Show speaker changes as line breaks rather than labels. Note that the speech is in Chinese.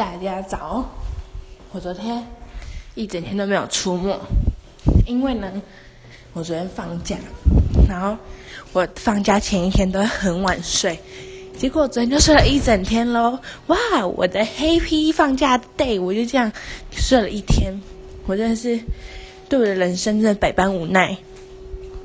大家早，我昨天一整天都没有出没，因为呢，我昨天放假，然后我放假前一天都很晚睡，结果昨天就睡了一整天喽，哇，我的黑皮放假 day 我就这样睡了一天，我真的是对我的人生真的百般无奈。